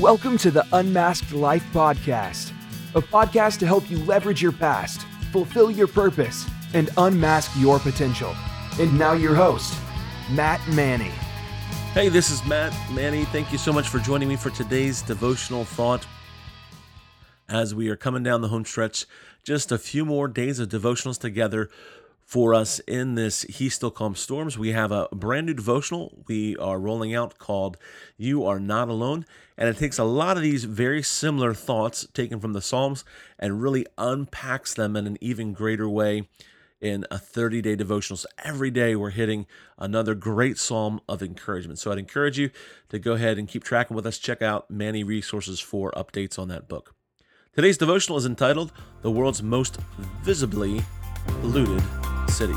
Welcome to the Unmasked Life Podcast, a podcast to help you leverage your past, fulfill your purpose, and unmask your potential. And now, your host, Matt Manney. Hey, this is Matt Manney. Thank you so much for joining me for today's devotional thought. As we are coming down the home stretch, just a few more days of devotionals together for us in this He Still Calms Storms. We have a brand new devotional we are rolling out called You Are Not Alone. And it takes a lot of these very similar thoughts taken from the Psalms and really unpacks them in an even greater way in a 30 day devotional. So every day we're hitting another great psalm of encouragement. So I'd encourage you to go ahead and keep tracking with us. Check out Manney Resources for updates on that book. Today's devotional is entitled The World's Most Visibly Polluted City.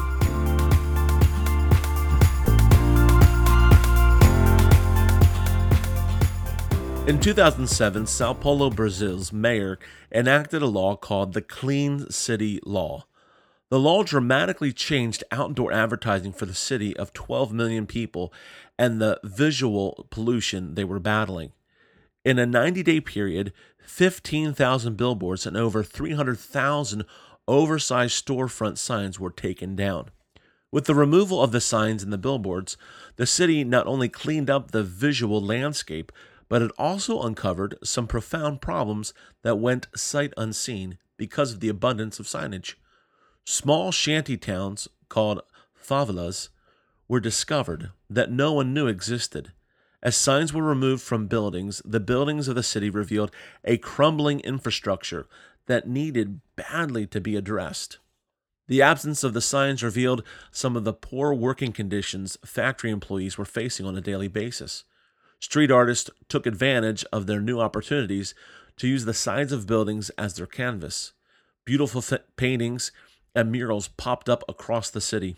In 2007, Sao Paulo, Brazil's mayor enacted a law called the Clean City Law. The law dramatically changed outdoor advertising for the city of 12 million people and the visual pollution they were battling. In a 90 day period, 15,000 billboards and over 300,000 oversized storefront signs were taken down. With the removal of the signs and the billboards, the city not only cleaned up the visual landscape, but it also uncovered some profound problems that went sight unseen because of the abundance of signage. Small shanty towns called favelas were discovered that no one knew existed. As signs were removed from buildings, the buildings of the city revealed a crumbling infrastructure that needed badly to be addressed. The absence of the signs revealed some of the poor working conditions factory employees were facing on a daily basis. Street artists took advantage of their new opportunities to use the sides of buildings as their canvas. Beautiful th- paintings and murals popped up across the city.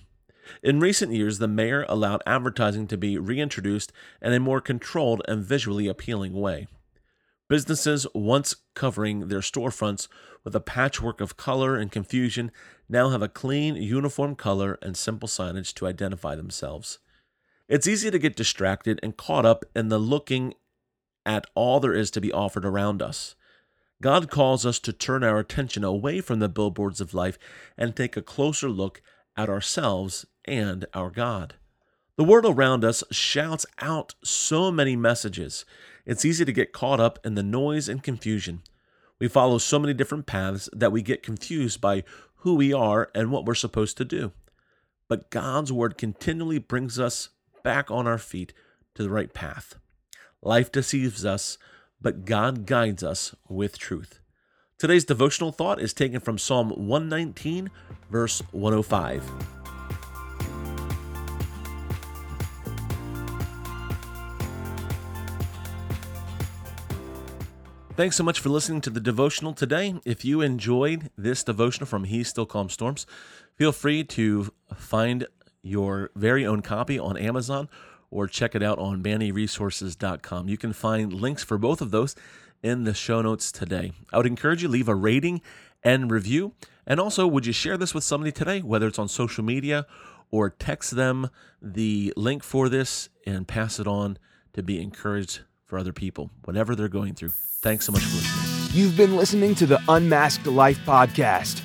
In recent years, the mayor allowed advertising to be reintroduced in a more controlled and visually appealing way. Businesses once covering their storefronts with a patchwork of color and confusion now have a clean, uniform color and simple signage to identify themselves. It's easy to get distracted and caught up in the looking at all there is to be offered around us. God calls us to turn our attention away from the billboards of life and take a closer look at ourselves and our God. The world around us shouts out so many messages. It's easy to get caught up in the noise and confusion. We follow so many different paths that we get confused by who we are and what we're supposed to do. But God's Word continually brings us back on our feet to the right path. Life deceives us, but God guides us with truth. Today's devotional thought is taken from Psalm 119, verse 105. Thanks so much for listening to the devotional today. If you enjoyed this devotional from He Still Calms Storms, feel free to find your very own copy on Amazon or check it out on manneyresources.com. You can find links for both of those in the show notes today. I would encourage you leave a rating and review. And also, would you share this with somebody today, whether it's on social media or text them the link for this and pass it on to be encouraged for other people, whatever they're going through. Thanks so much for listening. You've been listening to the Unmasked Life Podcast.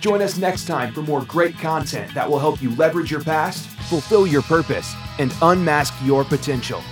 Join us next time for more great content that will help you leverage your past, fulfill your purpose, and unmask your potential.